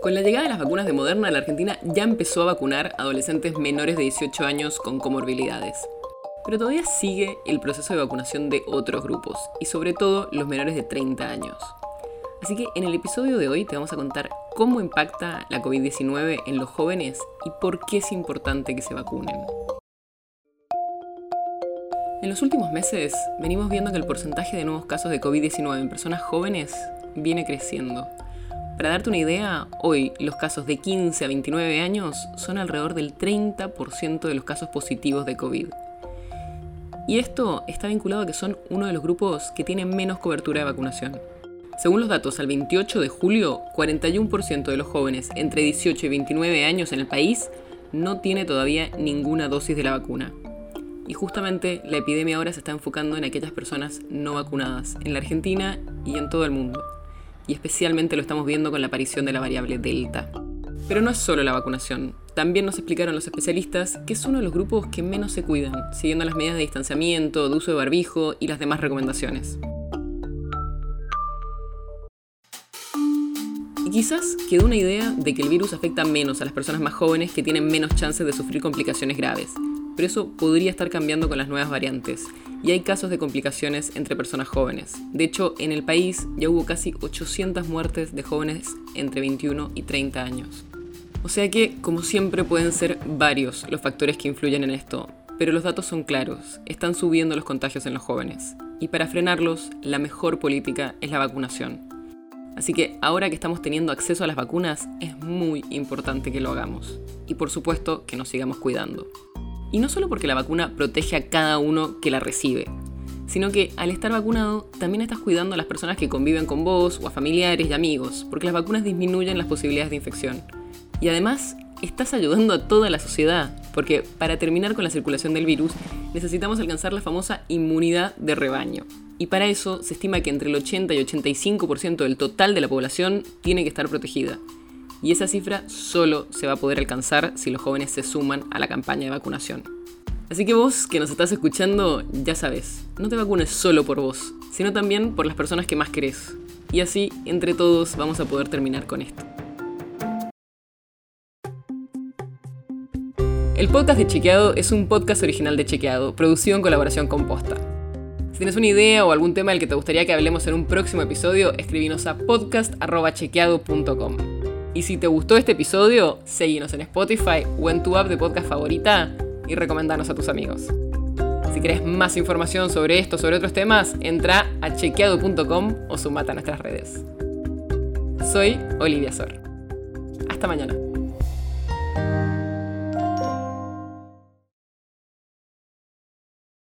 Con la llegada de las vacunas de Moderna, la Argentina ya empezó a vacunar adolescentes menores de 18 años con comorbilidades. Pero todavía sigue el proceso de vacunación de otros grupos, y sobre todo los menores de 30 años. Así que en el episodio de hoy te vamos a contar cómo impacta la COVID-19 en los jóvenes y por qué es importante que se vacunen. En los últimos meses venimos viendo que el porcentaje de nuevos casos de COVID-19 en personas jóvenes viene creciendo. Para darte una idea, hoy los casos de 15 a 29 años son alrededor del 30% de los casos positivos de COVID. Y esto está vinculado a que son uno de los grupos que tienen menos cobertura de vacunación. Según los datos, al 28 de julio, 41% de los jóvenes entre 18 y 29 años en el país no tiene todavía ninguna dosis de la vacuna. Y justamente la epidemia ahora se está enfocando en aquellas personas no vacunadas, en la Argentina y en todo el mundo y especialmente lo estamos viendo con la aparición de la variable Delta. Pero no es solo la vacunación. También nos explicaron los especialistas que es uno de los grupos que menos se cuidan, siguiendo las medidas de distanciamiento, de uso de barbijo y las demás recomendaciones. Y quizás quedó una idea de que el virus afecta menos a las personas más jóvenes que tienen menos chances de sufrir complicaciones graves, pero eso podría estar cambiando con las nuevas variantes, y hay casos de complicaciones entre personas jóvenes. De hecho, en el país ya hubo casi 800 muertes de jóvenes entre 21 y 30 años. O sea que, como siempre, pueden ser varios los factores que influyen en esto, pero los datos son claros, están subiendo los contagios en los jóvenes, y para frenarlos, la mejor política es la vacunación. Así que ahora que estamos teniendo acceso a las vacunas, es muy importante que lo hagamos, y por supuesto que nos sigamos cuidando. Y no solo porque la vacuna protege a cada uno que la recibe, sino que al estar vacunado también estás cuidando a las personas que conviven con vos o a familiares y amigos, porque las vacunas disminuyen las posibilidades de infección. Y además estás ayudando a toda la sociedad, porque para terminar con la circulación del virus necesitamos alcanzar la famosa inmunidad de rebaño. Y para eso se estima que entre el 80 y 85% del total de la población tiene que estar protegida y esa cifra solo se va a poder alcanzar si los jóvenes se suman a la campaña de vacunación. Así que vos que nos estás escuchando, ya sabes, no te vacunes solo por vos, sino también por las personas que más querés. Y así, entre todos, vamos a poder terminar con esto. El podcast de Chequeado es un podcast original de Chequeado, producido en colaboración con Posta. Si tienes una idea o algún tema del que te gustaría que hablemos en un próximo episodio, escribinos a podcast.chequeado.com. Y si te gustó este episodio, seguinos en Spotify o en tu app de podcast favorita y recomendanos a tus amigos. Si querés más información sobre esto o sobre otros temas, entra a chequeado.com o sumate a nuestras redes. Soy Olivia Sor. Hasta mañana.